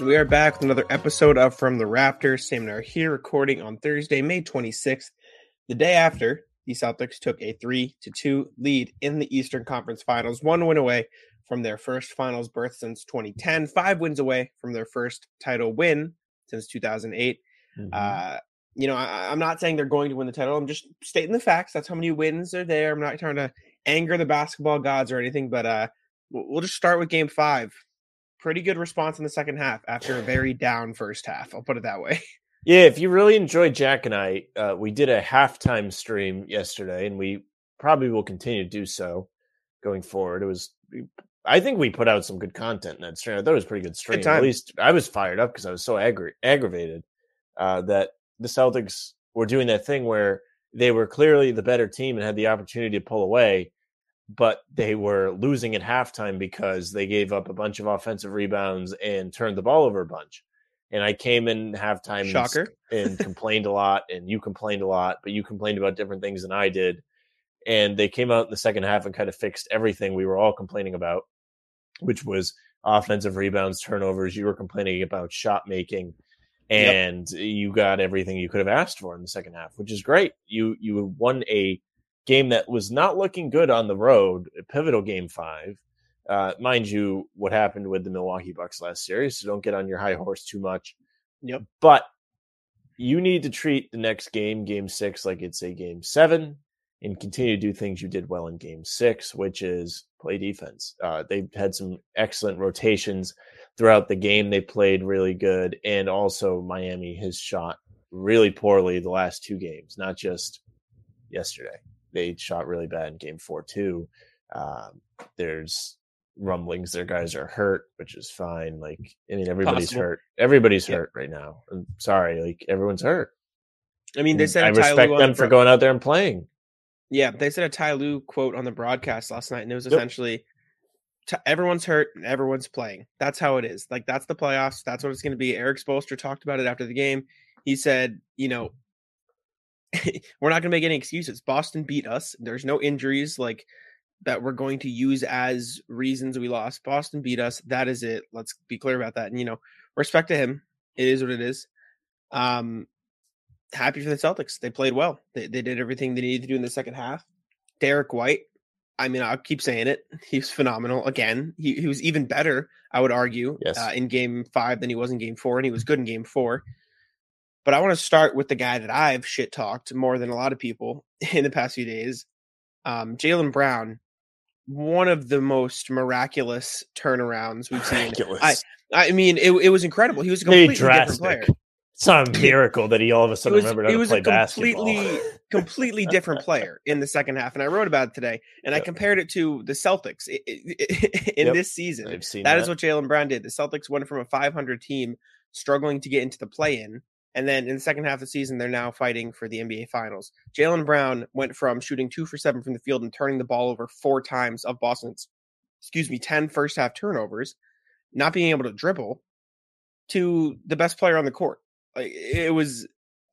We are back with another episode of From the Rafters. Sam and I are here recording on Thursday, May 26th, the day after the Celtics took a 3 to 2 lead in the Eastern Conference Finals, one win away from their first finals berth since 2010, five wins away from their first title win since 2008. Mm-hmm. Uh, you know, I, am not saying they're going to win the title. I'm just stating the facts. That's how many wins are there. I'm not trying to anger the basketball gods or anything, but uh, we'll just start with game five pretty good response in the second half after a very down first half. I'll put it that way. Yeah, if you really enjoyed Jack and I, uh, we did a halftime stream yesterday, and we probably will continue to do so going forward. It was, I think we put out some good content in that stream. I thought it was pretty good stream. Good At least I was fired up because I was so aggra- aggravated uh, that the Celtics were doing that thing where they were clearly the better team and had the opportunity to pull away, but they were losing at halftime because they gave up a bunch of offensive rebounds and turned the ball over a bunch. And I came in halftime Shocker. And, and complained a lot, and you complained a lot, but you complained about different things than I did. And they came out in the second half and kind of fixed everything we were all complaining about, which was offensive rebounds, turnovers. You were complaining about shot making, and yep. you got everything you could have asked for in the second half, which is great. You you won a game that was not looking good on the road, a pivotal game five. Uh, mind you, what happened with the Milwaukee Bucks last series, so don't get on your high horse too much. Yep. But you need to treat the next game, game six, like it's a game seven and continue to do things you did well in game six, which is play defense. Uh, they had some excellent rotations throughout the game. They played really good. And also, Miami has shot really poorly the last two games, not just yesterday they shot really bad in game four too. Um, there's rumblings their guys are hurt, which is fine. Like I mean, everybody's Possible. hurt. Everybody's yeah. hurt right now. I'm sorry, like everyone's hurt. I mean, they said I respect them the for going out there and playing. Yeah, they said a Ty Lue quote on the broadcast last night, and it was essentially yep. everyone's hurt and everyone's playing. That's how it is. Like that's the playoffs. That's what it's going to be. Erik Spoelstra talked about it after the game. He said, you know, we're not going to make any excuses. Boston beat us. There's no injuries like that we're going to use as reasons we lost. Boston beat us. That is it. Let's be clear about that. And you know, respect to him. It is what it is. Um happy for the Celtics. They played well. They they did everything they needed to do in the second half. Derrick White, I mean, I'll keep saying it. He's phenomenal. Again, he, he was even better, I would argue, yes. uh, in game five than he was in game four, and he was good in game four. But I want to start with the guy that I've shit talked more than a lot of people in the past few days. Um, Jaylen Brown, one of the most miraculous turnarounds we've miraculous. seen. I, I mean, it, it was incredible. He was a completely different player. It's not a miracle that he all of a sudden was, remembered how to play completely, basketball. completely different player in the second half, and I wrote about it today. And yep. I compared it to the Celtics in yep. this season. I've seen that, that is what Jaylen Brown did. The Celtics went from a 500 team struggling to get into the play-in and then in the second half of the season, they're now fighting for the NBA Finals. Jaylen Brown went from shooting two for seven from the field and turning the ball over four times of Boston's, excuse me, 10 first half turnovers, not being able to dribble, to the best player on the court. Like, it was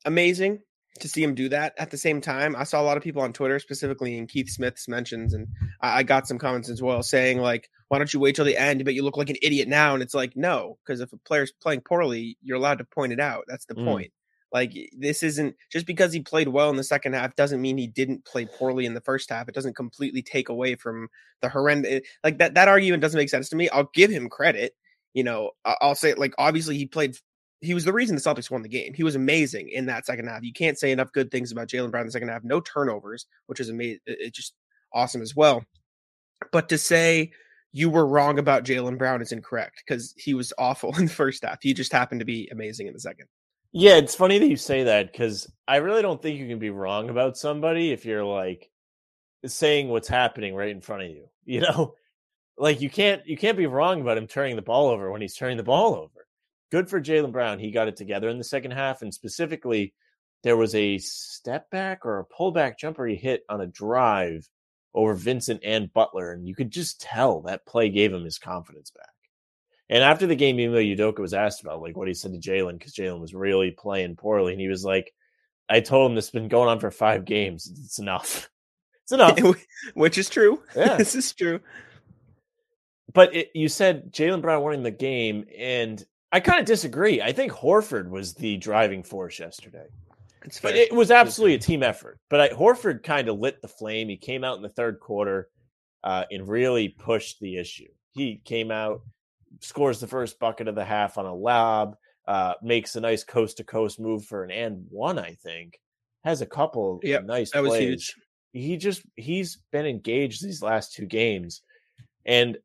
amazing to see him do that. At the same time, I saw a lot of people on Twitter, specifically in Keith Smith's mentions, and I, I got some comments as well saying like, "Why don't you wait till the end? But you look like an idiot now." And it's like, no, because if a player's playing poorly, you're allowed to point it out. That's the mm. point. Like this isn't just because he played well in the second half doesn't mean he didn't play poorly in the first half. It doesn't completely take away from the horrendous. Eh, like that that argument doesn't make sense to me. I'll give him credit. You know, I'll say like obviously he played he was the reason the Celtics won the game. He was amazing in that second half. You can't say enough good things about Jaylen Brown in the second half. No turnovers, which is amazing. It's just awesome as well. But to say you were wrong about Jaylen Brown is incorrect because he was awful in the first half. He just happened to be amazing in the second. Yeah, it's funny that you say that because I really don't think you can be wrong about somebody if you're like saying what's happening right in front of you. You know, like you can't you can't be wrong about him turning the ball over when he's turning the ball over good for Jaylen Brown. He got it together in the second half, and specifically, there was a step back or a pullback jumper he hit on a drive over Vincent and Butler, and you could just tell that play gave him his confidence back. And after the game, Ime Udoka was asked about like what he said to Jaylen because Jaylen was really playing poorly, and he was like, "I told him this has been going on for five games. It's enough. It's enough." Which is true. Yeah. this is true. But it, you said Jaylen Brown winning the game, and I kind of disagree. I think Horford was the driving force yesterday. But it was absolutely a team effort. But I, Horford kind of lit the flame. He came out in the third quarter uh, and really pushed the issue. He came out, scores the first bucket of the half on a lob, uh, makes a nice coast to coast move for an and one, I think. Has a couple yep, nice that plays. was huge. He just he's been engaged these last two games. And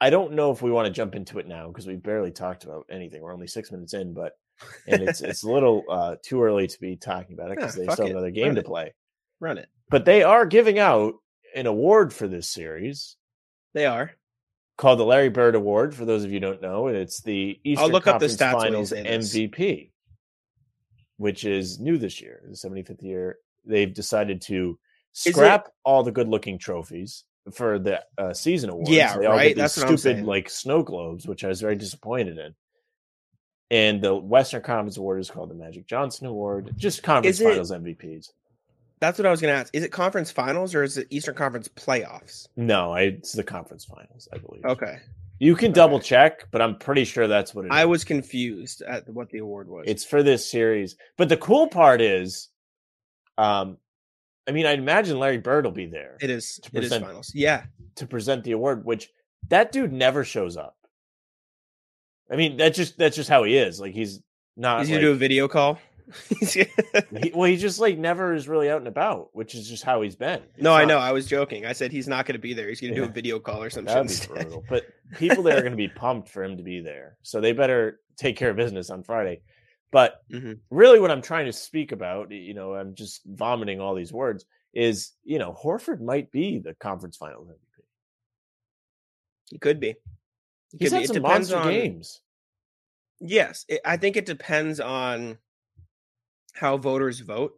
I don't know if we want to jump into it now because we barely talked about anything. We're only six minutes in, but and it's it's a little uh, too early to be talking about it because yeah, they still have another game Run to play. Run it. But they are giving out an award for this series. They are called the Larry Bird Award. For those of you don't know, it's the Eastern I'll look Conference up the stats Finals MVP, which is new this year, the 75th year. They've decided to scrap it, all the good-looking trophies for the uh, season awards. Yeah, they all right. That's stupid like snow globes, which I was very disappointed in. And the Western Conference Award is called the Magic Johnson Award. Just conference it, finals MVPs. That's what I was going to ask. Is it conference finals or is it Eastern Conference playoffs? No, it's the conference finals, I believe. Okay. You can double check, but I'm pretty sure that's what it I is. was confused at what the award was. It's for this series. But the cool part is um I mean, I'd imagine Larry Bird will be there. It is. To present, it is finals. Yeah. To present the award, which that dude never shows up. I mean, that's just that's just how he is. Like he's not. He's gonna do a video call. he, well, he just like never is really out and about, which is just how he's been. It's no, not, I know. I was joking. I said he's not going to be there. He's going to yeah. do a video call or something. That'd be brutal. But people there are going to be pumped for him to be there, so they better take care of business on Friday. But mm-hmm. really, what I'm trying to speak about, you know, I'm just vomiting all these words, is you know, Horford might be the conference finals MVP. He could be. He He's could had be. some monster on, games. Yes, it, I think it depends on how voters vote.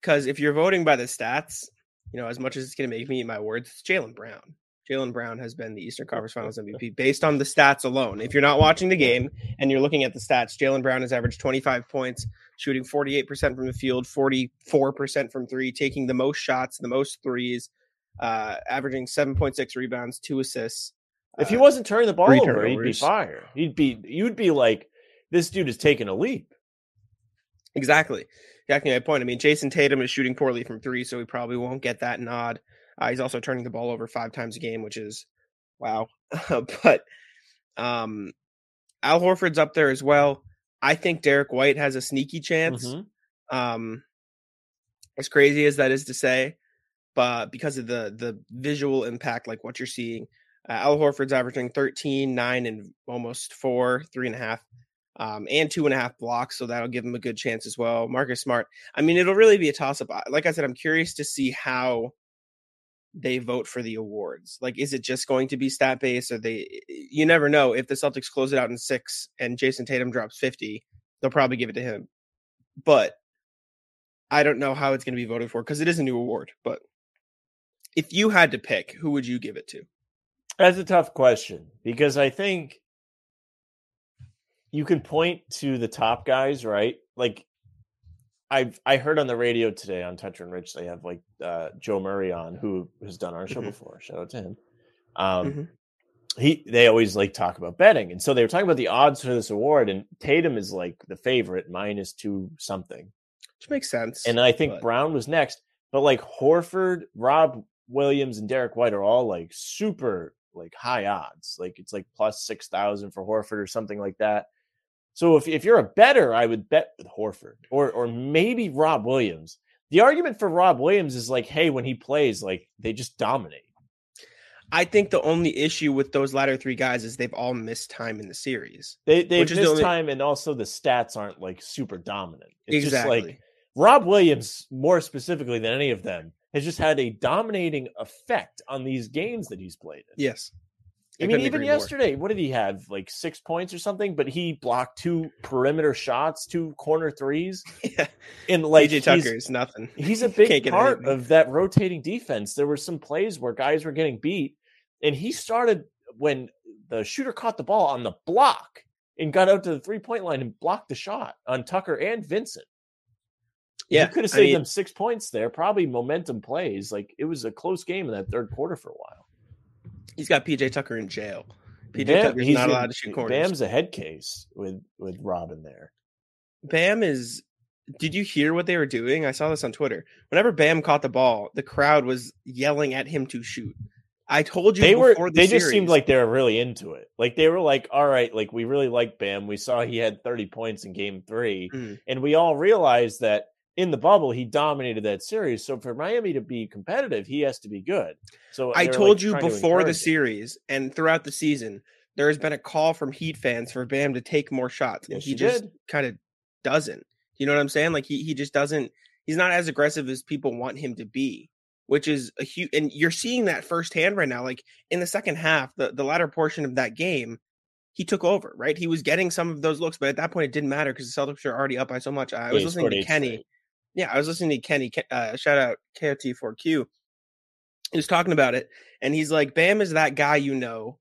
Because if you're voting by the stats, you know, as much as it's going to make me eat my words, it's Jaylen Brown. Jaylen Brown has been the Eastern Conference Finals MVP based on the stats alone. If you're not watching the game and you're looking at the stats, Jaylen Brown has averaged 25 points, shooting 48% from the field, 44% from three, taking the most shots, the most threes, uh, averaging 7.6 rebounds, two assists. If he uh, wasn't turning the ball over, he'd be fire. He'd be, you'd be like, this dude is taking a leap. Exactly. Exactly my point. I mean, Jayson Tatum is shooting poorly from three, so he probably won't get that nod. Uh, he's also turning the ball over five times a game, which is wow. but um, Al Horford's up there as well. I think Derrick White has a sneaky chance. Mm-hmm. Um, as crazy as that is to say, but because of the the visual impact, like what you're seeing, uh, Al Horford's averaging 13, 9, and almost four, three and a half, um, and two and a half blocks. So that'll give him a good chance as well. Marcus Smart. I mean, it'll really be a toss up. Like I said, I'm curious to see how they vote for the awards? Like, is it just going to be stat based? Or they, eh, eh, you never know. If the Celtics close it out in six and Jayson Tatum drops 50, they'll probably give it to him. But I don't know how it's going to be voted for because it is a new award. But if you had to pick, who would you give it to? That's a tough question because I think you can point to the top guys, right? Like I've I heard on the radio today on Toucher and Rich they have like uh, Joe Murray on who has done our show mm-hmm. before. Shout out to him. Um, mm-hmm. He they always like talk about betting, and so they were talking about the odds for this award, and Tatum is like the favorite minus two something, which makes sense. And I think but... Brown was next, but like Horford, Rob Williams, and Derrick White are all like super like high odds. Like it's like plus six thousand for Horford or something like that. So if, if you're a better, I would bet with Horford or or maybe Rob Williams. The argument for Rob Williams is like, hey, when he plays, like they just dominate. I think the only issue with those latter three guys is they've all missed time in the series. They they've missed the only... time, and also the stats aren't like super dominant. It's exactly. just like Rob Williams, more specifically than any of them, has just had a dominating effect on these games that he's played. In. Yes. I, mean, even yesterday, more. what did he have? Like six points or something, but he blocked two perimeter shots, two corner threes. Yeah. And like PJ Tucker is nothing. He's a big part of that rotating defense. There were some plays where guys were getting beat, and he started when the shooter caught the ball on the block and got out to the three point line and blocked the shot on Tucker and Vincent. Yeah, you could have saved I mean, them six points there. Probably momentum plays. Like it was a close game in that third quarter for a while he's got PJ Tucker in jail. PJ Bam, Tucker's not allowed to shoot corners. Bam's a head case with with Robin there. Bam is. Did you hear what they were doing? I saw this on Twitter. Whenever Bam caught the ball, the crowd was yelling at him to shoot. I told you they were. The they series. just seemed like they were really into it. Like they were like, "All right, like we really like Bam. We saw he had 30 points in Game 3 mm. and we all realized that in the bubble he dominated that series. So for Miami to be competitive, he has to be good. So I told like you before the series and throughout the season, there has been a call from Heat fans for Bam to take more shots, and he just kind of doesn't. You know what I'm saying? Like he he just doesn't. He's not as aggressive as people want him to be which is a huge and you're seeing that firsthand right now like in the second half the, the latter portion of that game he took over right he was getting some of those looks but at that point it didn't matter because the celtics were already up by so much i was listening to kenny straight. Yeah i was listening to kenny uh, shout out kot4q he was talking about it and he's like bam is that guy you know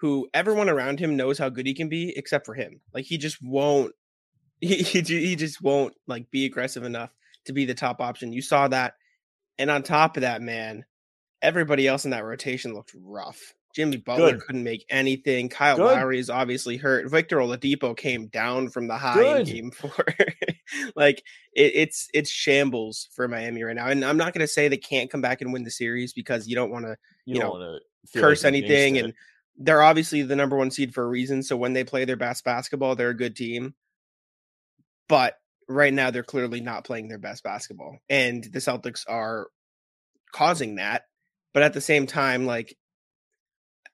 who everyone around him knows how good he can be except for him. Like he just won't he, he, he just won't like be aggressive enough to be the top option. You saw that and on top of that, man, everybody else in that rotation looked rough. Jimmy Butler Good. couldn't make anything. Kyle Good. Lowry is obviously hurt. Victor Oladipo came down from the high Good. in Game Four. like it, it's it's shambles for Miami right now. And I'm not going to say they can't come back and win the series because you don't want to you, you know curse like anything. And they're obviously the number one seed for a reason. So when they play their best basketball, they're a good team. But right now they're clearly not playing their best basketball and the Celtics are causing that but at the same time like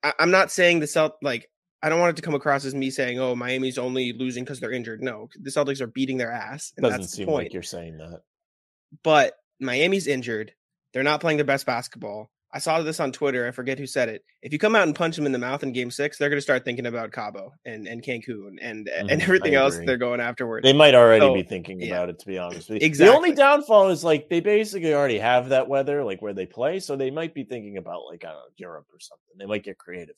I- am not saying the Celt like I don't want it to come across as me saying oh Miami's only losing because they're injured. No the Celtics are beating their ass and doesn't seem like you're saying that. But Miami's injured. They're not playing their best basketball I saw this on Twitter. I forget who said it. If you come out and punch them in the mouth in Game Six, they're going to start thinking about Cabo and, and Cancun and mm, and everything else they're going afterward. They might already so, be thinking yeah. about it. To be honest, exactly. The only downfall is like they basically already have that weather, like where they play, so they might be thinking about like I don't know Europe or something. They might get creative.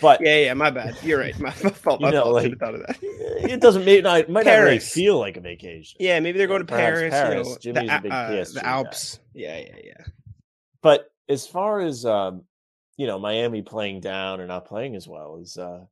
But yeah, yeah, my bad. You're right. My, my fault. My you know, fault. Like, thought of that. it doesn't mean it might Paris. not really feel like a vacation. Yeah, maybe they're going to Paris. Paris. You know, the, uh, the Alps. Guy. Yeah, yeah, yeah. But as far as um, you know, Miami playing down or not playing as well is uh,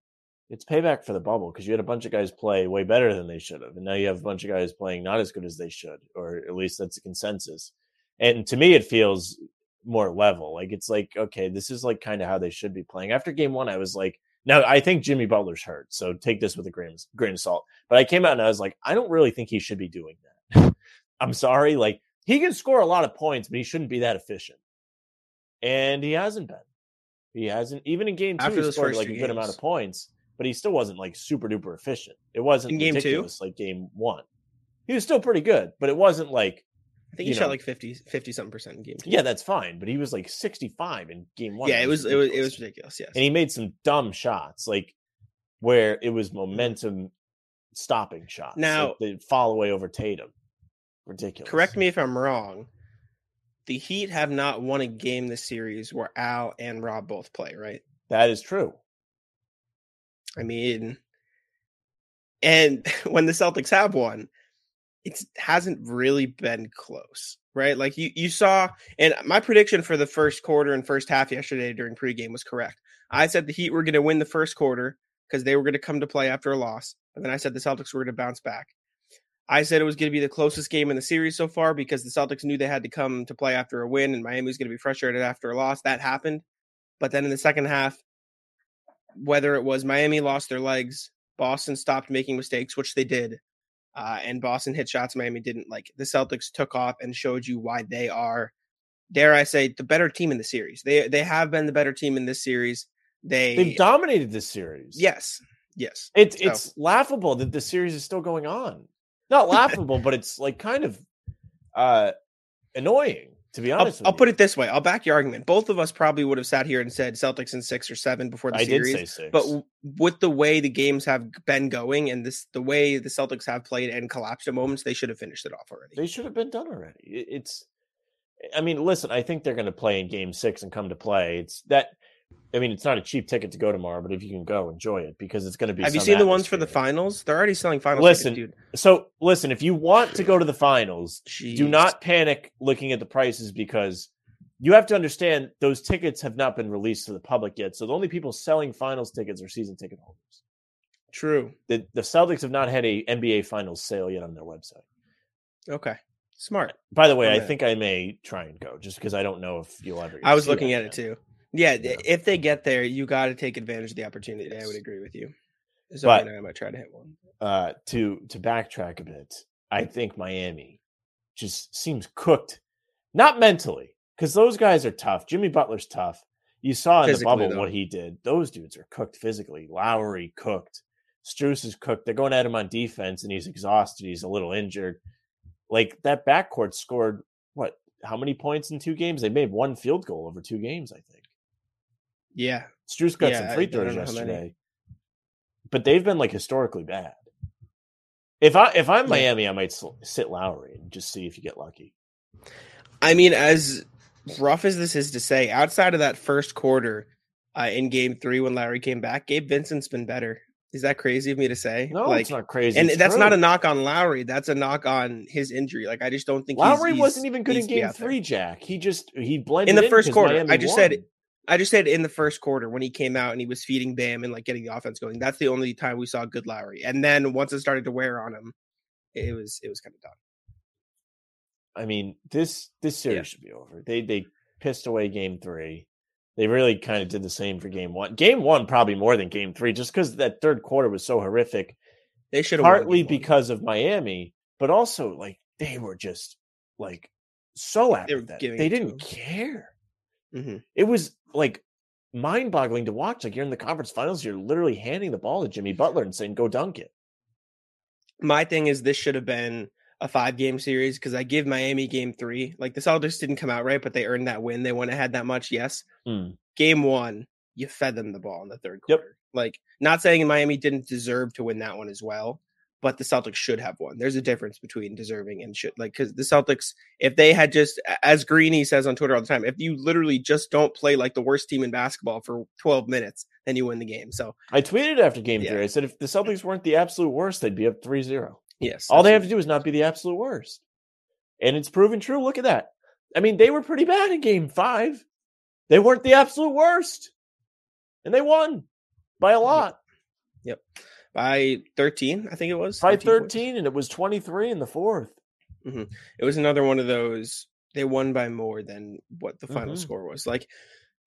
it's payback for the bubble because you had a bunch of guys play way better than they should have, and now you have a bunch of guys playing not as good as they should, or at least that's the consensus. And to me, it feels more level. Like it's like okay, this is like kind of how they should be playing. After game one, I was like, now I think Jimmy Butler's hurt, so take this with a grain grain of salt. But I came out and I was like, I don't really think he should be doing that. I'm sorry, like he can score a lot of points, but he shouldn't be that efficient and he hasn't been. He hasn't even in game two. After he scored like a good amount of points, but he still wasn't like super duper efficient. It wasn't in game two like game one. He was still pretty good, but it wasn't like I think he shot like 50 50 something percent in game two. Yeah, that's fine, but he was like 65 in game one. Yeah, it was, it was it was ridiculous, yes. And he made some dumb shots like where it was mm-hmm. momentum stopping shots. Now, like the fall away over Tatum. Ridiculous. Correct me if I'm wrong the Heat have not won a game this series where Al and Rob both play, right? That is true. I mean, and when the Celtics have won, it hasn't really been close, right? Like you, you saw, and my prediction for the first quarter and first half yesterday during pregame was correct. I said the Heat were going to win the first quarter because they were going to come to play after a loss, and then I said the Celtics were going to bounce back. I said it was going to be the closest game in the series so far because the Celtics knew they had to come to play after a win and Miami was going to be frustrated after a loss. That happened. But then in the second half, whether it was Miami lost their legs, Boston stopped making mistakes, which they did, uh, and Boston hit shots Miami didn't like. The Celtics took off and showed you why they are, dare I say, the better team in the series. They they have been the better team in this series. They they've dominated this series. Yes, yes. It's so. it's laughable that the series is still going on not laughable, but it's like kind of uh annoying to be honest. I'll, I'll put it this way: I'll back your argument. Both of us probably would have sat here and said Celtics in six or seven before the I series. But w- with the way the games have been going and this the way the Celtics have played and collapsed at moments, they should have finished it off already. They should have been done already. It's. I mean, listen. I think they're going to play in Game Six and come to play. It's that I mean, it's not a cheap ticket to go tomorrow, but if you can go, enjoy it because it's going to be. Have you seen the ones for the finals? They're already selling finals. Listen, tickets, so listen, if you want to go to the finals, Jeez. do not panic looking at the prices because you have to understand those tickets have not been released to the public yet. So the only people selling finals tickets are season ticket holders. True. The the Celtics have not had a NBA finals sale yet on their website. Okay. Smart. By the way, I think I may try and go just because I don't know if you'll ever. I was looking at it too. Yeah, yeah, if they get there, you got to take advantage of the opportunity. Yes. I would agree with you. So but, I might try to hit one. Uh, to to backtrack a bit, I think Miami just seems cooked, not mentally, because those guys are tough. Jimmy Butler's tough. You saw in physically, the bubble though. what he did. Those dudes are cooked physically. Lowry cooked. Strus is cooked. They're going at him on defense, and he's exhausted. He's a little injured. Like that backcourt scored what? How many points in two games? They made one field goal over two games, I think. Yeah, Strus got yeah, some free throws yesterday, but they've been like historically bad. If I if I'm Miami, I might sit Lowry and just see if you get lucky. I mean, as rough as this is to say, outside of that first quarter uh, in Game Three when Lowry came back, Gabe Vincent's been better. Is that crazy of me to say? No, like, it's not crazy. And it's that's true. not a knock on Lowry. That's a knock on his injury. Like I just don't think Lowry he's, wasn't even good in Game Three, Jack. He just he blended in the first quarter. Miami I just won. said I just said in the first quarter when he came out and he was feeding Bam and like getting the offense going. That's the only time we saw good Lowry. And then once it started to wear on him, it was it was kind of done. I mean, this this series yeah. should be over. They they pissed away game three. They really kind of did the same for game one. Game one probably more than game three, just because that third quarter was so horrific. They should have partly because of Miami, but also like they were just like so after that. They didn't care. Mm-hmm. It was like mind boggling to watch. Like you're in the conference finals, you're literally handing the ball to Jimmy Butler and saying, go dunk it. My thing is, this should have been a five game series because I give Miami game three. Like the Celtics didn't come out right, but they earned that win. They wouldn't have had that much, yes. Mm. Game one, you fed them the ball in the third quarter. Yep. Like, not saying Miami didn't deserve to win that one as well, but the Celtics should have won. There's a difference between deserving and should. Like, because the Celtics, if they had just, as Greeny says on Twitter all the time, if you literally just don't play like the worst team in basketball for 12 minutes, then you win the game. So I tweeted after game yeah. three, I said if the Celtics weren't the absolute worst, they'd be up 3 0. Yes. All they have to do is not be the absolute worst. And it's proven true. Look at that. I mean, they were pretty bad in game five. They weren't the absolute worst. And they won by a lot. Yep. yep by 13, I think it was. By 13, and it was 23 in the 4th mm-hmm. It was another one of those. They won by more than what the final mm-hmm. score was. Like,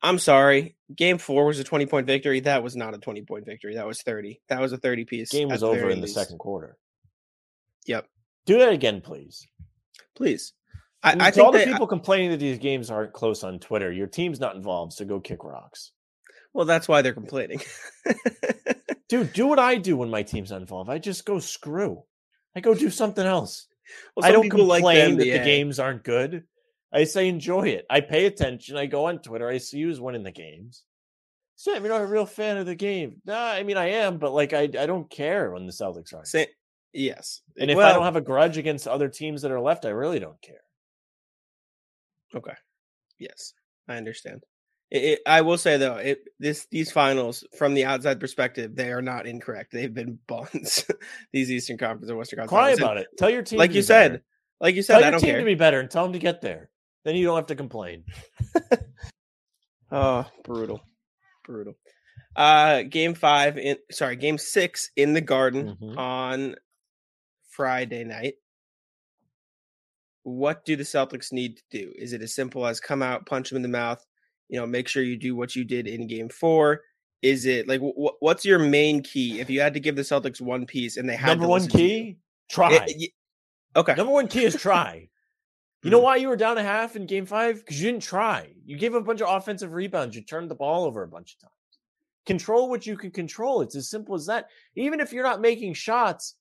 I'm sorry. Game four was a 20 point victory. That was not a 20 point victory. That was 30. That was a 30 piece. Game was over in least. the second quarter. Yep. Do that again, please. Please. I, I think all the people I, complaining that these games aren't close on Twitter. Your team's not involved, so go kick rocks. Well, that's why they're complaining. Dude, do what I do when my team's not involved. I just go screw. I go do something else. Well, I don't complain like them, that the games aren't good. I say enjoy it. I pay attention. I go on Twitter. I see who's winning the games. So you're not a real fan of the game. Nah, I mean I am, but like I I don't care when the Celtics are. Say, yes. And if well, I don't have a grudge against other teams that are left, I really don't care. Okay. Yes, I understand. It, it, I will say though, it, this these finals from the outside perspective, they are not incorrect. They've been buns. these Eastern Conference and Western Conference. Cry finals. about and, it. Tell your team, like you said, better. like you said, tell I your team care. to be better and tell them to get there. Then you don't have to complain. oh, brutal, brutal. Uh, game five in sorry, game six in the Garden mm-hmm. on Friday night. What do the Celtics need to do? Is it as simple as come out, punch them in the mouth, you know, make sure you do what you did in game four. Is it like w- what's your main key if you had to give the Celtics one piece and they had number one key? Try. It, it, okay. Number one key is try. You know mm-hmm. why you were down a half in game five? Because you didn't try. You gave a bunch of offensive rebounds. You turned the ball over a bunch of times. Control what you can control. It's as simple as that. Even if you're not making shots,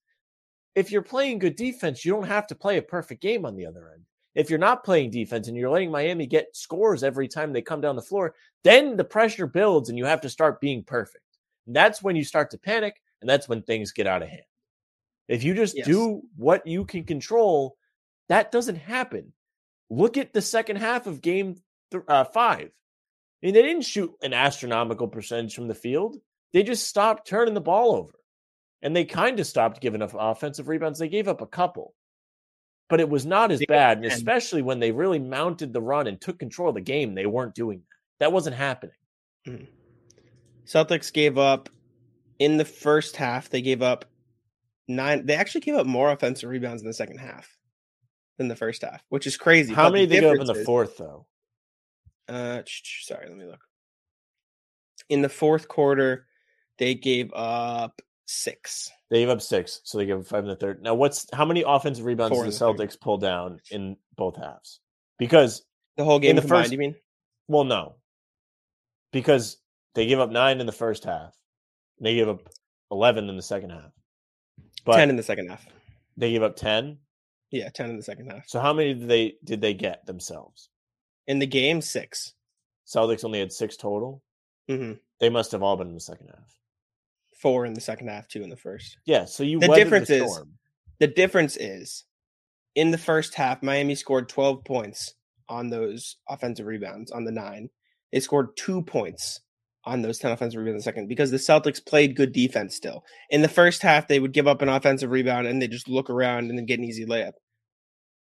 if you're playing good defense, you don't have to play a perfect game on the other end if you're not playing defense and you're letting Miami get scores every time they come down the floor, then the pressure builds and you have to start being perfect. And that's when you start to panic and that's when things get out of hand. If you just yes. do what you can control, that doesn't happen. Look at the second half of game th- uh, five. I mean, they didn't shoot an astronomical percentage from the field. They just stopped turning the ball over. And they kind of stopped giving up offensive rebounds. They gave up a couple. But it was not as bad. And especially when they really mounted the run and took control of the game, they weren't doing that. That wasn't happening. Mm-hmm. Celtics gave up in the first half. They gave up nine. They actually gave up more offensive rebounds in the second half than the first half, which is crazy. How many did they gave up in the fourth, though? Uh, sorry, let me look. In the fourth quarter, they gave up six. They gave up six, so they gave up five in the third. Now, what's how many offensive rebounds Four did the, the Celtics third. pull down in both halves? Because the whole game in the combined, first, you mean? Well, no, because they gave up nine in the first half. They gave up eleven in the second half. But ten in the second half. They gave up ten. Yeah, ten in the second half. So how many did they did they get themselves in the game? Six. Celtics only had six total. Mm-hmm. They must have all been in the second half four in the second half, two in the first. Yeah, so you the difference the is the difference is in the first half, Miami scored 12 points on those offensive rebounds on the nine. They scored two points on those 10 offensive rebounds in the second because the Celtics played good defense still. In the first half, they would give up an offensive rebound and they just look around and then get an easy layup.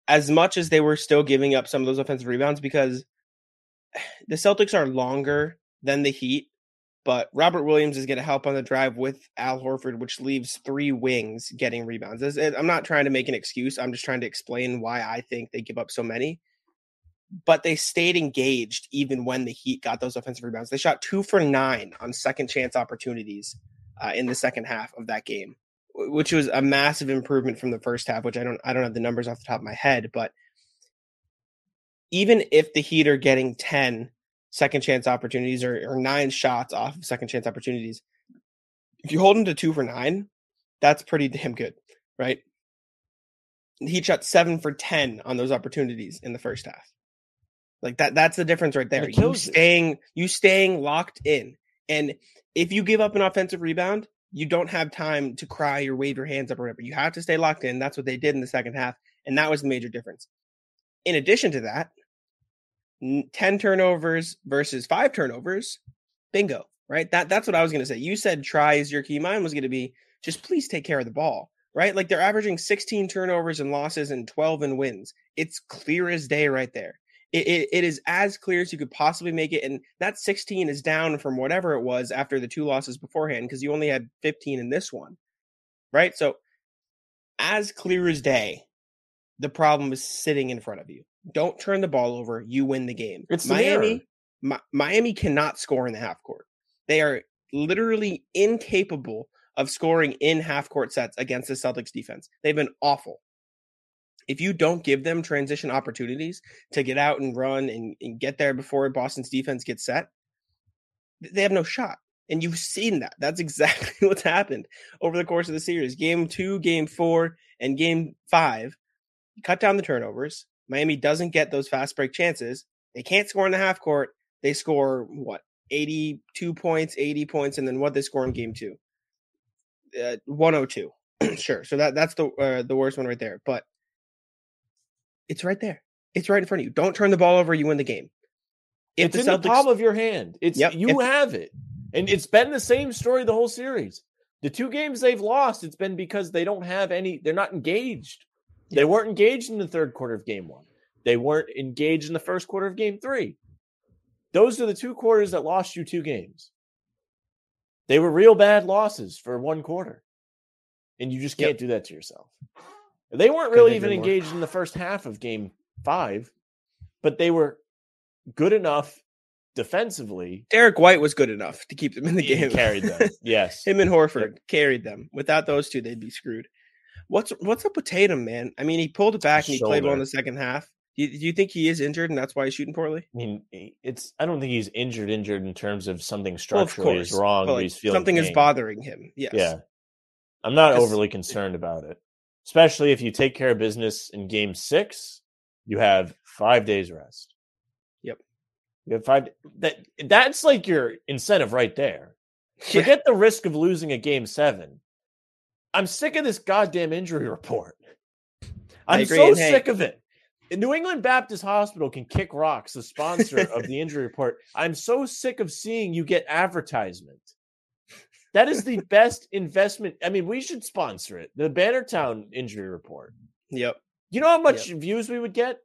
As much as they were still giving up some of those offensive rebounds because the Celtics are longer than the Heat but Robert Williams is going to help on the drive with Al Horford, which leaves three wings getting rebounds. I'm not trying to make an excuse. I'm just trying to explain why I think they give up so many. But they stayed engaged even when the Heat got those offensive rebounds. They shot two for nine on second chance opportunities uh, in the second half of that game, which was a massive improvement from the first half. Which I don't I don't have the numbers off the top of my head, but even if the Heat are getting ten second chance opportunities or, or nine shots off of second chance opportunities. If you hold him to two for nine, that's pretty damn good, right? He shot seven for ten on those opportunities in the first half. Like that, that's the difference right there. You staying, you staying locked in. And if you give up an offensive rebound, you don't have time to cry or wave your hands up or whatever. You have to stay locked in. That's what they did in the second half. And that was the major difference. In addition to that, 10 turnovers versus five turnovers, bingo, right? That that's what I was going to say. You said try is your key. Mine was going to be just please take care of the ball, right? Like they're averaging 16 turnovers and losses and 12 and wins. It's clear as day right there. It, it, it is as clear as you could possibly make it. And that 16 is down from whatever it was after the two losses beforehand because you only had 15 in this one, right? So, as clear as day, the problem is sitting in front of you. Don't turn the ball over. You win the game. It's Miami. Mi- Miami cannot score in the half court. They are literally incapable of scoring in half court sets against the Celtics defense. They've been awful. If you don't give them transition opportunities to get out and run and, and get there before Boston's defense gets set, they have no shot. And you've seen that. That's exactly what's happened over the course of the series. Game two, game four, and game five. Cut down the turnovers, Miami doesn't get those fast break chances. They can't score in the half court. They score what 82 points, 80 points, and then what they score in game two, uh, 102. sure. So that that's the uh, the worst one right there. But it's right there. It's right in front of you. Don't turn the ball over. You win the game. If it's the in Celtics, the palm of your hand. It's yep, you if, have it, and it's been the same story the whole series. The two games they've lost, it's been because they don't have any. They're not engaged. They weren't engaged in the third quarter of game one. They weren't engaged in the first quarter of game three. Those are the two quarters that lost you two games. They were real bad losses for one quarter. And you just can't yep. do that to yourself. They weren't really even engaged in the first half of game five, but they were good enough defensively. Derrick White was good enough to keep them in the he game. Carried them. Yes. Him and Horford yep. carried them. Without those two, they'd be screwed. What's what's up with Tatum, man? I mean, he pulled it back and he played well in the second half. Do you, do you, think he is injured and that's why he's shooting poorly? I mean, it's I don't think he's injured injured in terms of something structurally well, is wrong. But like, he's feeling something pain. is bothering him. Yes. Yeah. I'm not overly concerned about it. Especially if you take care of business in game six, you have five days rest. Yep. You have five that that's like your incentive right there. Yeah. Forget the risk of losing a game seven I'm sick of this goddamn injury report. I'm so sick of it. New England Baptist Hospital can kick rocks, the sponsor of the injury report. I'm so sick of seeing you get advertisement. That is the best investment. I mean, we should sponsor it. The Bannertown injury report. Yep. You know how much yep. views we would get?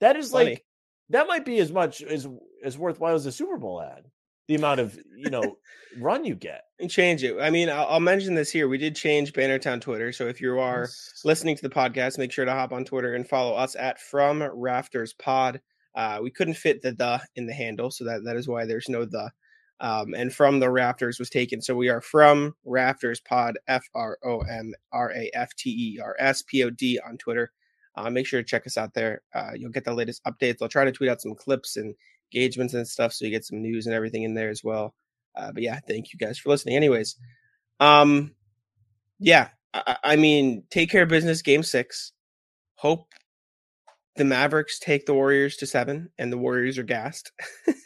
That is Funny. like that might be as much as as worthwhile as a Super Bowl ad. The amount of you know run you get. And change it. I mean, I'll, I'll, mention this here. We did change Bannertown Twitter, so if you are listening to the podcast, make sure to hop on Twitter and follow us at From Rafters Pod. Uh, we couldn't fit the the in the handle, so that that is why there's no the. Um, and from the Rafters was taken. So we are from Rafters Pod, F R O M R A F T E R S P O D on Twitter. Uh, make sure to check us out there. Uh, you'll get the latest updates. I'll try to tweet out some clips and engagements and stuff so you get some news and everything in there as well. Uh, but yeah, thank you guys for listening. Anyways, um, yeah, I, I mean, take care of business. Game six. Hope the Mavericks take the Warriors to seven, and the Warriors are gassed.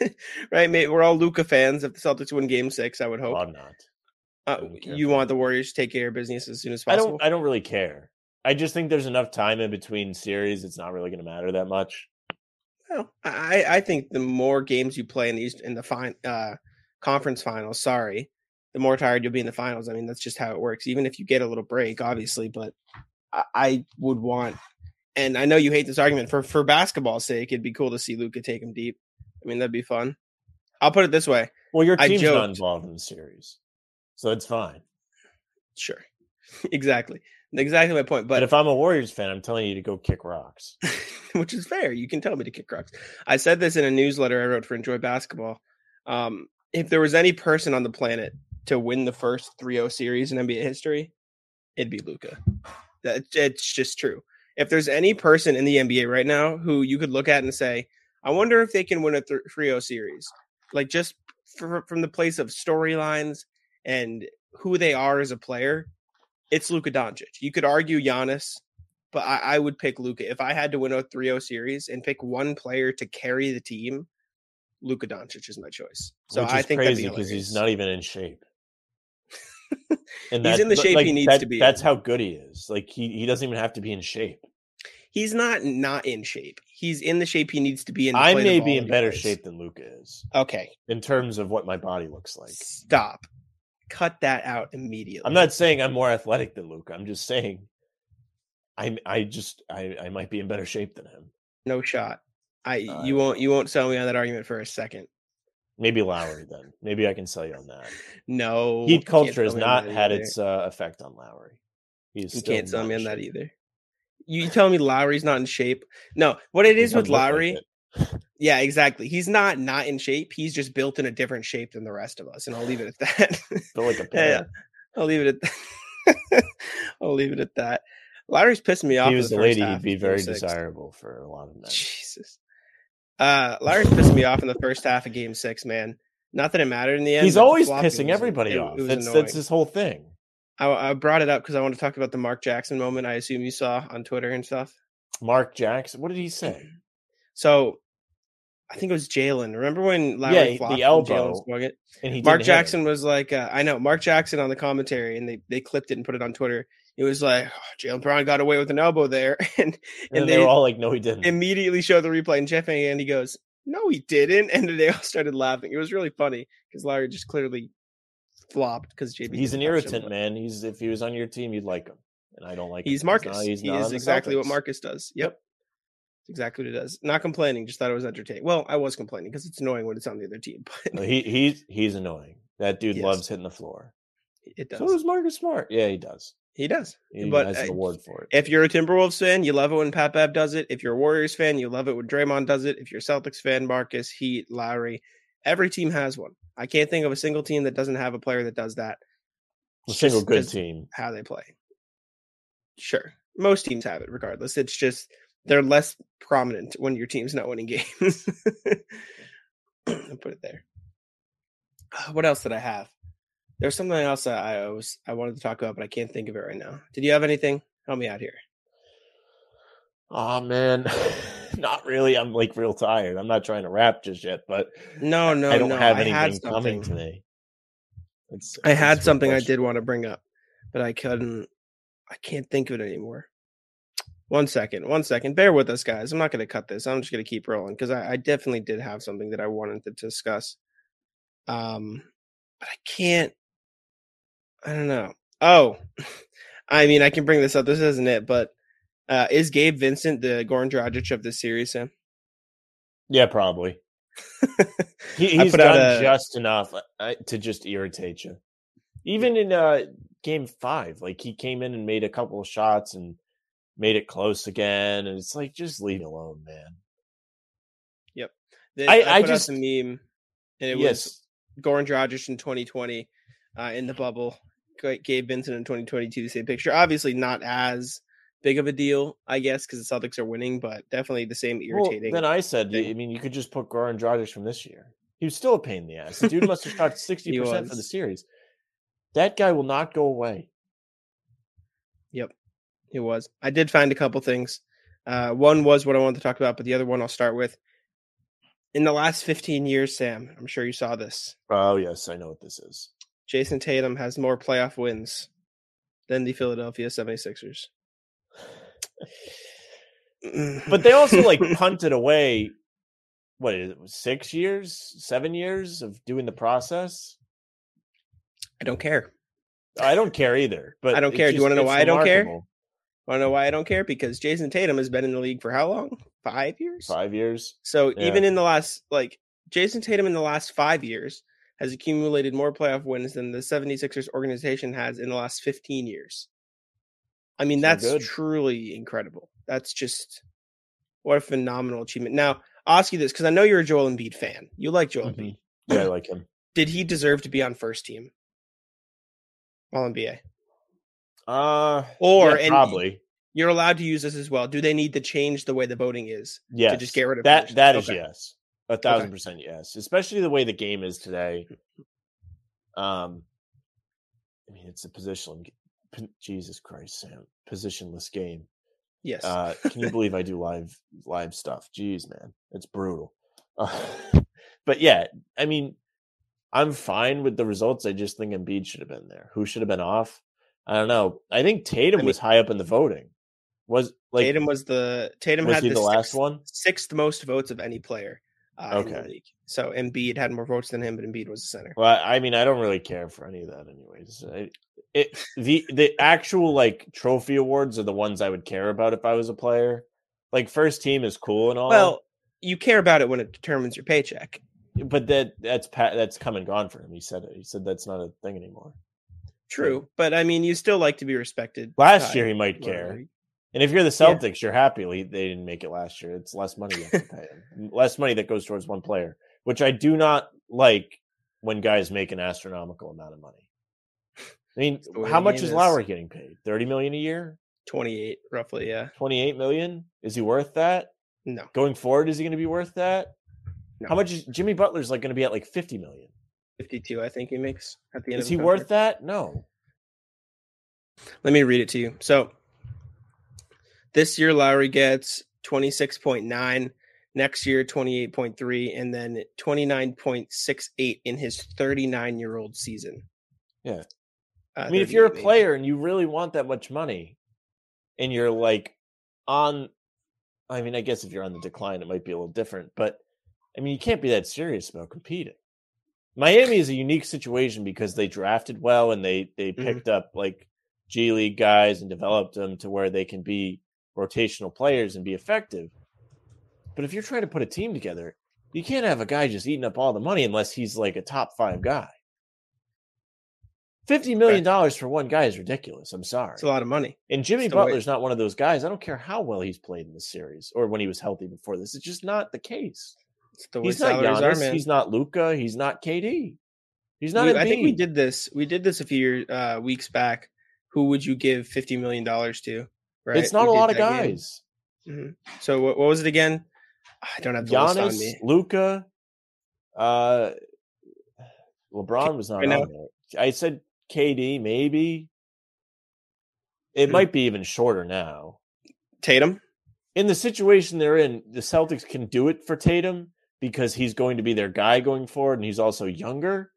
right? Mate, We're all Luka fans. If the Celtics win Game Six, I would hope. I'm not. Uh, you want the Warriors to take care of business as soon as possible? I don't. I don't really care. I just think there's enough time in between series. It's not really going to matter that much. Well, I, I think the more games you play in these in the fine uh, conference finals, sorry, the more tired you'll be in the finals. I mean, that's just how it works. Even if you get a little break, obviously, but I, I would want and I know you hate this argument for for basketball's sake. It'd be cool to see Luka take him deep. I mean, that'd be fun. I'll put it this way. Well, your team's not involved in the series, so it's fine. Sure, exactly, exactly my point. But, but if I'm a Warriors fan, I'm telling you to go kick rocks, which is fair. You can tell me to kick rocks. I said this in a newsletter I wrote for Enjoy Basketball. Um, if there was any person on the planet to win the first 3-0 series in NBA history, it'd be Luka. That it's just true if there's any person in the NBA right now who you could look at and say, I wonder if they can win a 3 0 series, like just for, from the place of storylines and who they are as a player, it's Luka Doncic. You could argue Giannis, but I, I would pick Luka. If I had to win a 3 0 series and pick one player to carry the team, Luka Doncic is my choice. So I think crazy because he's not even in shape. and he's in the shape like, he needs that, to be. That's in. how good he is. Like he he doesn't even have to be in shape. He's not not in shape. He's in the shape he needs to be in. I may be in better shape than Luka is. Okay. In terms of what my body looks like. Stop. Cut that out immediately. I'm not saying I'm more athletic than Luka. I'm just saying I'm I just I I might be in better shape than him. No shot. I uh, you won't you won't sell me on that argument for a second. Maybe Lowry then. Maybe I can sell you on that. No, heat culture has not had its uh, effect on Lowry. He's you can't sell me on that either. You tell me Lowry's not in shape? No, what it is with Lowry. Like yeah, exactly. He's not not in shape. He's just built in a different shape than the rest of us, and I'll leave it at that. Built like a yeah, I'll leave it at. That. I'll leave it at that. Lowry's pissing me off. He was the, lady. He'd be very desirable for a lot of men. Jesus. Uh, Lowry's pissing me off in the first half of Game Six, man. Not that it mattered in the end. He's always pissing was, everybody it, off. It that's, that's his whole thing. I, I brought it up because I want to talk about the Mark Jackson moment. I assume you saw on Twitter and stuff. Mark Jackson. What did he say? So, I think it was Jaylen. Remember when Lowry yeah, the elbow and, it? and he Mark Jackson was like, uh, I know Mark Jackson on the commentary, and they they clipped it and put it on Twitter. It was like oh, Jaylen Brown got away with an elbow there, and and, and they, they were all like, "No, he didn't." Immediately show the replay, and Jeff and he goes, "No, he didn't," and they all started laughing. It was really funny because Lowry just clearly flopped because JB. He's an irritant, him, man. He's if he was on your team, you'd like him, and I don't like. He's him. Marcus. He's, not, he's he is exactly what Marcus does. Yep. yep. Exactly what it does. Not complaining, just thought it was entertaining. Well, I was complaining because it's annoying when it's on the other team. But well, he he's he's annoying. That dude yes. loves hitting the floor. It does. So does Marcus Smart. Yeah, he does. He does. He but has an award for it. If you're a Timberwolves fan, you love it when Pat Bev does it. If you're a Warriors fan, you love it when Draymond does it. If you're a Celtics fan, Marcus, Heat, Lowry, every team has one. I can't think of a single team that doesn't have a player that does that. A single good team. How they play. Sure. Most teams have it regardless. It's just they're less prominent when your team's not winning games. I'll put it there. Uh, what else did I have? There's something else I was I wanted to talk about, but I can't think of it right now. Did you have anything? Help me out here. Oh man, not really. I'm like real tired. I'm not trying to rap just yet, but no, no, I don't no. have anything coming to me. It's, I had something I did want to bring up, but I couldn't. I can't think of it anymore. One second, one second. Bear with us, guys. I'm not going to cut this. I'm just going to keep rolling because I, I, definitely did have something that I wanted to discuss. Um, but I can't. I don't know. Oh, I mean, I can bring this up. This isn't it, but Uh, is Gabe Vincent the Goran Dragic of this series, Sam? Yeah, probably. he, he's done a... just enough uh, to just irritate you. Even in uh, game five, like he came in and made a couple of shots and made it close again, and it's like just leave it alone, man. Yep. I, I, I just a meme, and it yes. was Goran Dragic in 2020 uh, in the bubble. Gabe Vincent in 2022, the same picture. Obviously, not as big of a deal, I guess, because the Celtics are winning, but definitely the same irritating. Well, then I said, thing. I mean, you could just put Goran Dragic from this year. He was still a pain in the ass. The dude must have shot 60% for the series. That guy will not go away. Yep, he was. I did find a couple things. Uh, one was what I wanted to talk about, but the other one I'll start with. In the last 15 years, Sam, I'm sure you saw this. Oh, yes, I know what this is. Jayson Tatum has more playoff wins than the Philadelphia 76ers. but they also like punted away what is it, six years, seven years of doing the process. I don't care. I don't care either. But I don't care. Just, Do you want to know why remarkable. I don't care? Want to know why I don't care? Because Jayson Tatum has been in the league for how long? Five years. Five years. So yeah. even in the last, like Jayson Tatum in the last five years has accumulated more playoff wins than the 76ers organization has in the last 15 years. I mean, that's truly incredible. That's just what a phenomenal achievement. Now, I'll ask you this because I know you're a Joel Embiid fan. You like Joel mm-hmm. Embiid. Yeah, I like him. Did he deserve to be on first team? All NBA. Uh, or yeah, probably. You're allowed to use this as well. Do they need to change the way the voting is? Yeah, to just get rid of that. That is okay. yes, a thousand okay. percent yes. Especially the way the game is today. Um, I mean, it's a positional Jesus Christ, Sam, positionless game. Yes. Uh, can you believe I do live live stuff? Jeez, man, it's brutal. Uh, but yeah, I mean, I'm fine with the results. I just think Embiid should have been there. Who should have been off? I don't know. I think Tatum I mean, was high up in the voting. Was like Tatum was the Tatum was had the, the last one, sixth most votes of any player. Uh, okay. So Embiid had more votes than him, but Embiid was the center. Well, I mean, I don't really care for any of that, anyways. I, it the the actual like trophy awards are the ones I would care about if I was a player. Like first team is cool and all. Well, you care about it when it determines your paycheck. But that that's that's come and gone for him. He said it. He said that's not a thing anymore. True, but I mean, you still like to be respected. Last year, he might care. And if you're the Celtics, yeah. you're happy they didn't make it last year. It's less money you have to pay him. less money that goes towards one player, which I do not like when guys make an astronomical amount of money. I mean, how much is, Lowry getting paid? 30 million a year? 28 roughly, yeah. 28 million? Is he worth that? No. Going forward, is he going to be worth that? No. How much is Jimmy Butler's like going to be at like 50 million? 52, I think he makes at the end. Is he worth that? No. Let me read it to you. So this year, Lowry gets 26.9, next year, 28.3, and then 29.68 in his 39 year old season. Yeah. Uh, I mean, if you're a player and you really want that much money and you're like on, I mean, I guess if you're on the decline, it might be a little different, but I mean, you can't be that serious about competing. Miami is a unique situation because they drafted well and they they mm-hmm. picked mm-hmm. up like G League guys and developed them to where they can be rotational players and be effective. But if you're trying to put a team together, you can't have a guy just eating up all the money unless he's like a top five guy. Fifty million dollars for one guy is ridiculous. I'm sorry. It's a lot of money. And Jimmy Butler's not one of those guys. I don't care how well he's played in this series or when he was healthy before this. It's just not the case. The he's not Giannis. Are, he's not Luka. He's not KD. He's not. We, I think we did this. We did this a few uh, weeks back. Who would you give fifty million dollars to? Right? It's not we a lot of guys. Mm-hmm. So what, what, was it again? I don't have the Giannis, list on me. Luka, uh, LeBron was not right on there. I said KD, maybe. It hmm might be even shorter now. Tatum? In the situation they're in, the Celtics can do it for Tatum because he's going to be their guy going forward and he's also younger.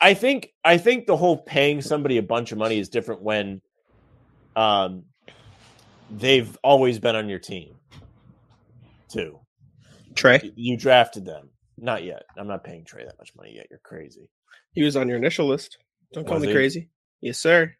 I think I think the whole paying somebody a bunch of money is different when um they've always been on your team too. Trae, You drafted them. Not yet. I'm not paying Trae that much money yet. You're crazy. He was on your initial list. Don't call was me he? crazy. Yes, sir.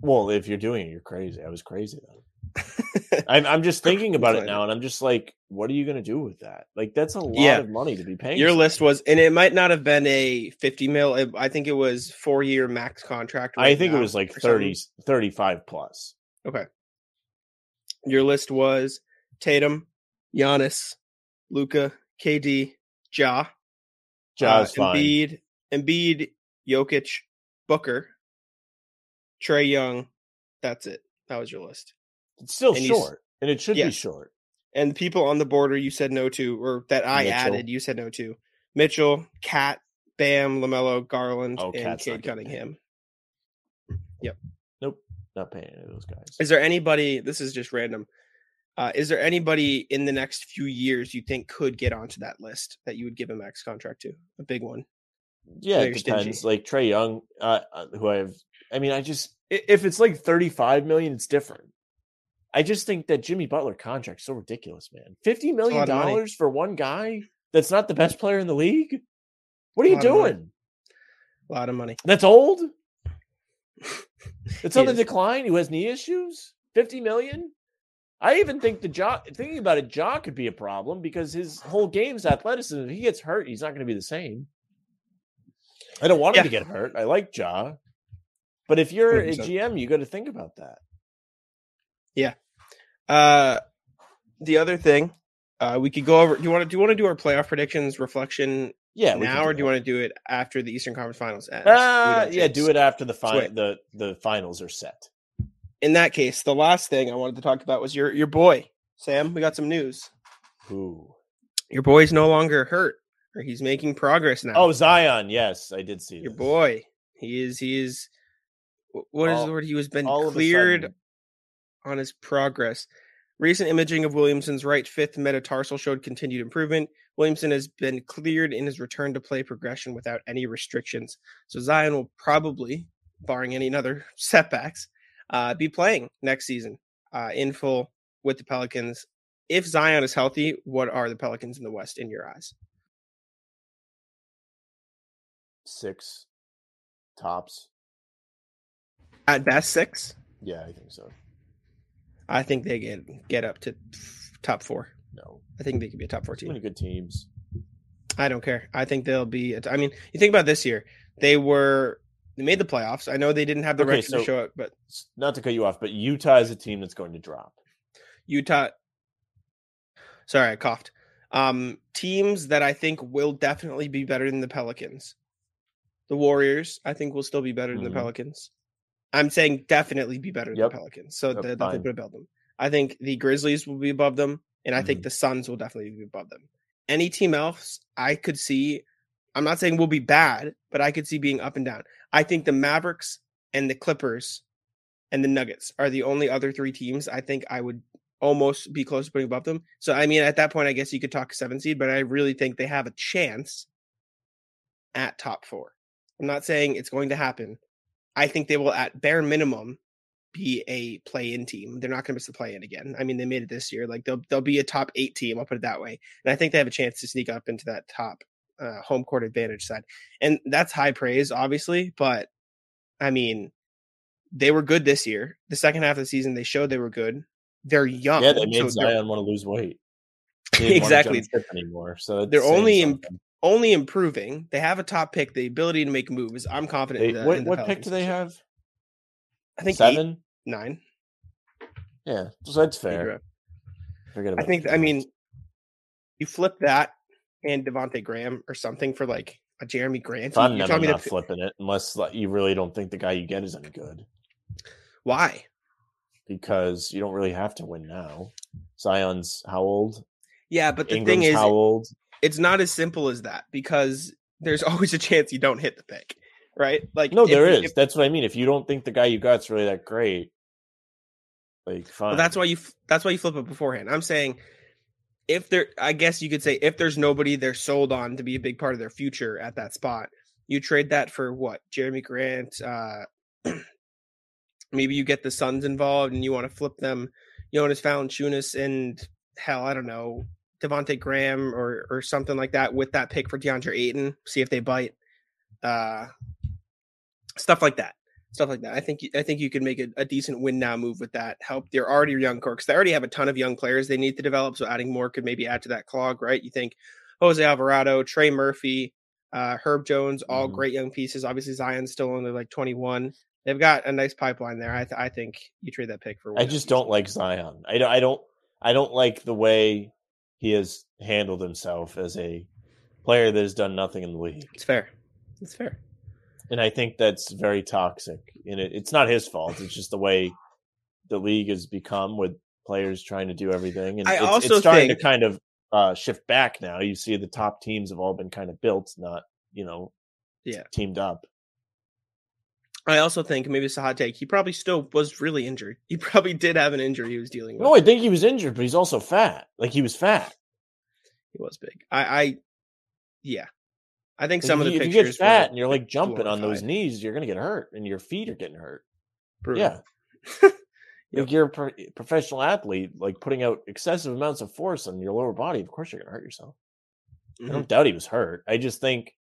Well, if you're doing it, you're crazy. I was crazy then. I'm, I'm just thinking about it now, and I'm just like, what are you going to do with that? Like, that's a lot yeah. of money to be paying. Your list was, and it might not have been a 50 mil. I think it was four year max contract. Right I think it was like 30, 35 plus. Okay. Your list was Tatum, Giannis, Luka, KD, Ja, Ja's uh, fine. Embiid, Embiid, Jokic, Booker, Trae Young. That's it. That was your list. It's still and short, and it should yes. be short. And the people on the border you said no to, or that I Mitchell. added, you said no to. Mitchell, KAT, Bam, LaMelo, Garland, oh, and Cade Cunningham. Yep. Nope. Not paying any of those guys. Is there anybody? This is just random. Uh, is there anybody in the next few years you think could get onto that list that you would give a max contract to? A big one. Yeah, it depends. Stingy. Like Trae Young, uh, uh, who I have. I mean, I just if it's like thirty five million, it's different. I just think that Jimmy Butler contract so ridiculous, man. Fifty million dollars for one guy that's not the best player in the league. What are you doing? A lot of money. That's old. it's on the decline. Who has knee issues? Fifty million. I even think the Ja. Thinking about it, Ja could be a problem because his whole game's athleticism. If he gets hurt, he's not going to be the same. I don't want him to get hurt. I like Ja, but if you're a GM, you got to think about that. Yeah. Uh, the other thing, uh, we could go over. Do you want to do you want to do our playoff predictions reflection? Yeah, now, do or do you want to do it after the Eastern Conference Finals ends? Uh, yeah, do it after the fi- the the finals are set. In that case, the last thing I wanted to talk about was your your boy Sam. We got some news. Who? Your boy's no longer hurt, or he's making progress now. Oh, Zion. Yes, I did see your this. boy. He is. He is. What is all, the word? He was been cleared on his progress. Recent imaging of Williamson's right fifth metatarsal showed continued improvement. Williamson has been cleared in his return to play progression without any restrictions. So Zion will probably, barring any other setbacks, uh, be playing next season uh, in full with the Pelicans. If Zion is healthy, what are the Pelicans in the West in your eyes? Six tops. At best, six. Yeah, I think so. I think they get get up to top four. No, I think they could be a top four team. Too many good teams. I don't care. I think they'll be. I mean, you think about this year. They were they made the playoffs. I know they didn't have the okay, record so, to show it, but not to cut you off, but Utah is a team that's going to drop. Utah. Sorry, I coughed. Um, teams that I think will definitely be better than the Pelicans. The Warriors, I think, will still be better than mm-hmm. the Pelicans. I'm saying definitely be better yep. than the Pelicans. So they'll definitely above them. I think the Grizzlies will be above them, and I mm-hmm. think the Suns will definitely be above them. Any team else I could see, I'm not saying will be bad, but I could see being up and down. I think the Mavericks and the Clippers and the Nuggets are the only other three teams I think I would almost be close to putting above them. So I mean, at that point, I guess you could talk seven seed, but I really think they have a chance at top four. I'm not saying it's going to happen, I think they will, at bare minimum, be a play-in team. They're not going to miss the play-in again. I mean, they made it this year. Like they'll they'll be a top eight team. I'll put it that way. And I think they have a chance to sneak up into that top uh, home court advantage side. And that's high praise, obviously. But I mean, they were good this year. The second half of the season, they showed they were good. They're young. Yeah, they made so Zion want to lose weight. exactly. anymore. So they're only in, only improving. They have a top pick, the ability to make moves. I'm confident. They, what, what pick do they have? I think seven, eight, nine. Yeah, so that's fair. Forget I think. I mean, you flip that and Devonte Graham or something for like a Jerami Grant. I'm never not that... flipping it unless like, you really don't think the guy you get is any good. Why? Because you don't really have to win now. Zion's how old? Yeah, but the Ingram's thing is, how old? It's not as simple as that because there's always a chance you don't hit the pick, right? Like no, there if, is. If, that's what I mean. If you don't think the guy you got's really that great, like fine. Well, that's why you that's why you flip it beforehand. I'm saying if there, I guess you could say if there's nobody they're sold on to be a big part of their future at that spot, you trade that for what? Jerami Grant. Uh, maybe you get the Suns involved and you want to flip them. Jonas Valanciunas and hell, I don't know, Devonte Graham or or something like that with that pick for DeAndre Ayton. See if they bite. Uh, stuff like that. stuff like that. I think I think you could make a, a decent win now move with that. Help they're already young core because they already have a ton of young players they need to develop. So adding more could maybe add to that clog, right? You think Jose Alvarado, Trey Murphy, uh, Herb Jones, all mm-hmm. great young pieces. Obviously Zion's still only like 21. They've got a nice pipeline there. I, th- I think you trade that pick for. I just don't like Zion. I don't. I don't. I don't like the way he has handled himself as a player that has done nothing in the league. It's fair. It's fair and I think that's very toxic. And it, it's not his fault. It's just the way the league has become with players trying to do everything. And I it's, also it's starting think... to kind of uh, shift back now. You see the top teams have all been kind of built, not you know, yeah, teamed up. I also think maybe it's a hot take. He probably still was really injured. He probably did have an injury he was dealing with. No, I think he was injured, but he's also fat. Like he was fat. He was big. I, I yeah, I think some of the if pictures. you get fat and you're like jumping on those knees, you're gonna get hurt, and your feet are getting hurt. Yeah, yep. like you're a pro- professional athlete, like putting out excessive amounts of force on your lower body. Of course, you're gonna hurt yourself. Mm-hmm. I don't doubt he was hurt. I just think.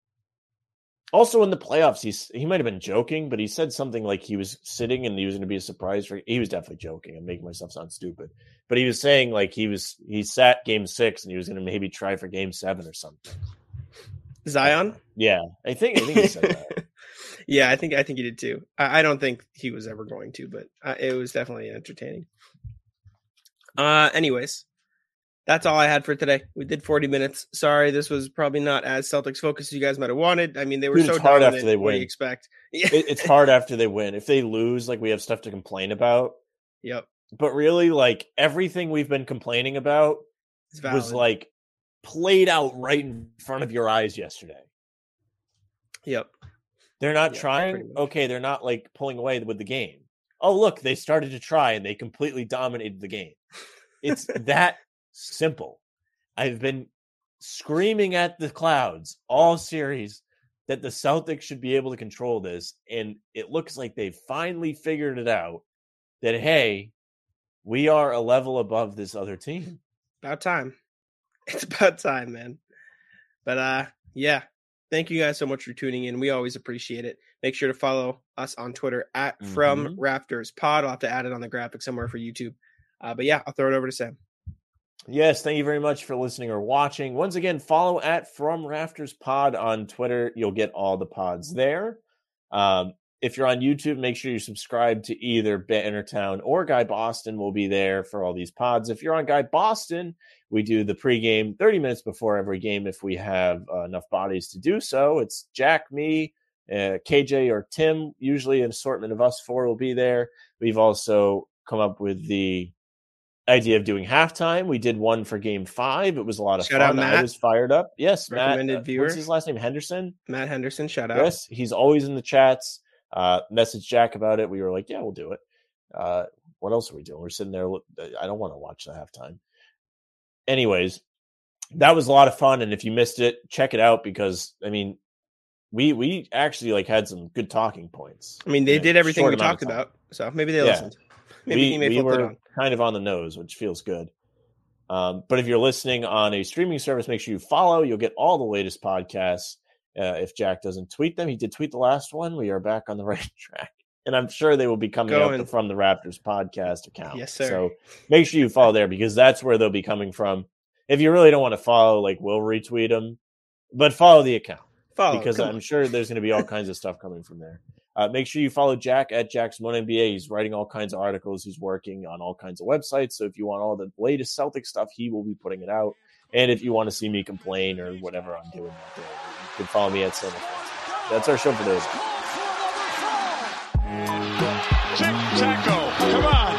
Also in the playoffs, he's he might have been joking, but he said something like he was sitting and he was going to be a surprise for. He was definitely joking. I'm making myself sound stupid, but he was saying like he was he sat game six and he was going to maybe try for game seven or something. Zion? Yeah, I think I think he said that. yeah, I think I think he did too. I, I don't think he was ever going to, but uh, it was definitely entertaining. Uh, anyways, that's all I had for today. We did 40 minutes. Sorry, this was probably not as Celtics focused as you guys might have wanted. I mean, they were Dude, so hard after they win. What do you expect? It, it's hard after they win. If they lose, like we have stuff to complain about. Yep. But really, like everything we've been complaining about was like played out right in front of your eyes yesterday. Yep. They're not yep, trying. Okay, they're not like pulling away with the game. Oh, look, they started to try and they completely dominated the game. It's that simple. I've been screaming at the clouds all series that the Celtics should be able to control this. And it looks like they've finally figured it out that, hey, we are a level above this other team. About time. it's about time, man. But uh yeah. Thank you guys so much for tuning in. We always appreciate it. Make sure to follow us on Twitter at mm-hmm. From Rafters Pod. I'll have to add it on the graphic somewhere for YouTube. Uh, but yeah, I'll throw it over to Sam. Yes, thank you very much for listening or watching. Once again, follow at From Rafters Pod on Twitter. You'll get all the pods there. Um, if you're on YouTube, make sure you subscribe to either Bannertown or Guy Boston. We'll be there for all these pods. If you're on Guy Boston, we do the pregame 30 minutes before every game if we have uh, enough bodies to do so. It's Jack, me, uh, KJ, or Tim. Usually, an assortment of us four will be there. We've also come up with the idea of doing halftime. We did one for game five. It was a lot of shout fun. I was fired up. Yes, Recommended Matt. Uh, viewer. What's his last name? Henderson. Matt Henderson. Shout out. Yes, he's always in the chats uh, message Jack about it. We were like, yeah, we'll do it. Uh, what else are we doing? We're sitting there. I don't want to watch the halftime. Anyways, that was a lot of fun. And if you missed it, check it out because I mean, we we actually like had some good talking points. I mean, they did everything we talked about, so maybe they yeah. listened. Maybe we, we were kind of on the nose, which feels good. Um, but if you're listening on a streaming service, make sure you follow. You'll get all the latest podcasts. Uh, if Jack doesn't tweet them, he did tweet the last one. We are back on the right track. And I'm sure they will be coming Going. up from the Rafters podcast account. Yes, sir. So make sure you follow there because that's where they'll be coming from. If you really don't want to follow, like we'll retweet them, but follow the account. Follow because I'm on. sure there's going to be all kinds of stuff coming from there. Uh, make sure you follow Jack at Jack's NBA. He's writing all kinds of articles. He's working on all kinds of websites. So if you want all the latest Celtic stuff, he will be putting it out. And if you want to see me complain or whatever I'm doing out there, you can follow me at Cinema. That's our show for today. Taco, come on.